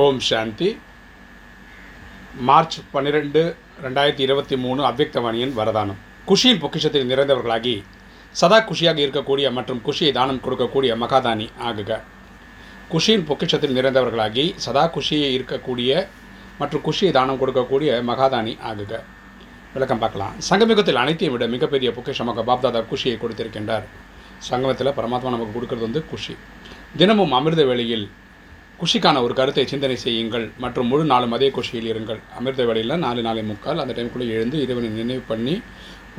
ஓம் சாந்தி. March பன்னிரெண்டு ரெண்டாயிரத்தி இருபத்தி மூணு அவ்வக்தவாணியின் வரதானம். குஷியின் பொக்கிஷத்தில் நிறைந்தவர்களாகி சதா குஷியாக இருக்கக்கூடிய மற்றும் குஷியை தானம் கொடுக்கக்கூடிய மகாதானி ஆகுக. குஷியின் பொக்கிஷத்தில் நிறைந்தவர்களாகி சதா குஷியை இருக்கக்கூடிய மற்றும் குஷியை தானம் கொடுக்கக்கூடிய மகாதானி ஆகுக. விளக்கம் பார்க்கலாம். சங்கமிகத்தில் அனைத்தையும் விட மிகப்பெரிய பொக்கிஷமாக பாப்தாதா குஷியை கொடுத்திருக்கின்றார். சங்கமத்தில் பரமாத்மா நமக்கு கொடுக்கறது வந்து குஷி. தினமும் அமிர்த வேளையில் குஷிக்கான ஒரு கருத்தை சிந்தனை செய்யுங்கள் மற்றும் முழு நாளும் அதே குஷியில் இருங்கள். அமிர்த வேலையில் நாலு நாளை முக்கால் அந்த டைமுக்குள்ளே எழுந்து இறைவனை நினைவு பண்ணி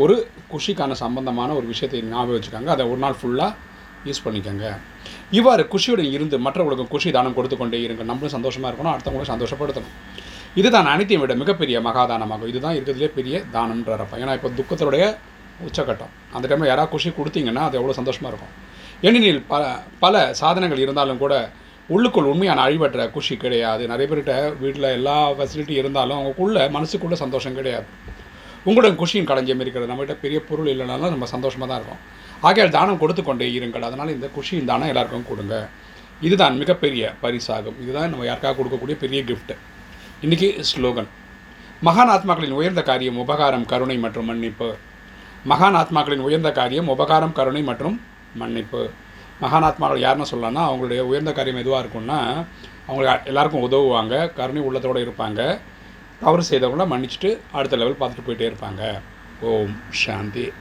ஒரு குஷிக்கான சம்பந்தமான ஒரு விஷயத்தை ஞாபகம் வச்சுக்காங்க. அதை ஒரு நாள் ஃபுல்லாக யூஸ் பண்ணிக்கோங்க. இவ்வாறு குஷியுடன் இருந்து மற்றவர்களுக்கும் குஷி தானம் கொடுத்து கொண்டே இருங்க நம்மளும் சந்தோஷமாக இருக்கணும் அடுத்தவங்களும் சந்தோஷப்படுத்தணும். இதுதான் அனைத்தையும் விட மிகப்பெரிய மகாதானமாகும். இதுதான் இருக்கிறதுலே பெரிய தானம்ன்றப்ப ஏன்னா இப்போ துக்கத்தோடைய உச்சக்கட்டம் அந்த டைமில் யாராவது குஷி கொடுத்தீங்கன்னா அது எவ்வளோ சந்தோஷமாக இருக்கும். ஏனெனில் பல பல சாதனங்கள் இருந்தாலும் கூட உள்ளுக்குள் உண்மையான அழிவற்ற குஷி கிடையாது. நிறைய பேர்கிட்ட வீட்டில் எல்லா ஃபெசிலிட்டி இருந்தாலும் அவங்களுக்குள்ள மனசுக்குள்ளே சந்தோஷம் கிடையாது. உங்களுடன் குஷியின் களஞ்சியம் இருக்கிறது. நம்மகிட்ட பெரிய பொருள் இல்லைனாலும் நம்ம சந்தோஷமாக தான் இருக்கும். ஆகையால் தானம் கொடுத்து கொண்டே இருங்கள். அதனால் இந்த குஷியின் தானம் எல்லாருக்கும் கொடுங்க. இதுதான் மிகப்பெரிய பரிசாகும். இதுதான் நம்ம யாருக்காக கொடுக்கக்கூடிய பெரிய கிஃப்ட் இன்றைக்கி ஸ்லோகன். மகான் ஆத்மாக்களின் உயர்ந்த காரியம் உபகாரம் கருணை மற்றும் மன்னிப்பு. மகான் ஆத்மாக்களின் உயர்ந்த காரியம் உபகாரம் கருணை மற்றும் மன்னிப்பு. மகானாத்மாக்கள் யாருன்னு சொல்லலாம்னா அவங்களுடைய உயர்ந்த காரியம் எதுவாக இருக்கும்னா அவங்க எல்லாருக்கும் உதவுவாங்க கருணை உள்ளத்தோடு இருப்பாங்க தவறு செய்தவங்கள மன்னிச்சுட்டு அடுத்த லெவல் பார்த்துட்டு போயிட்டே இருப்பாங்க. ஓம் சாந்தி.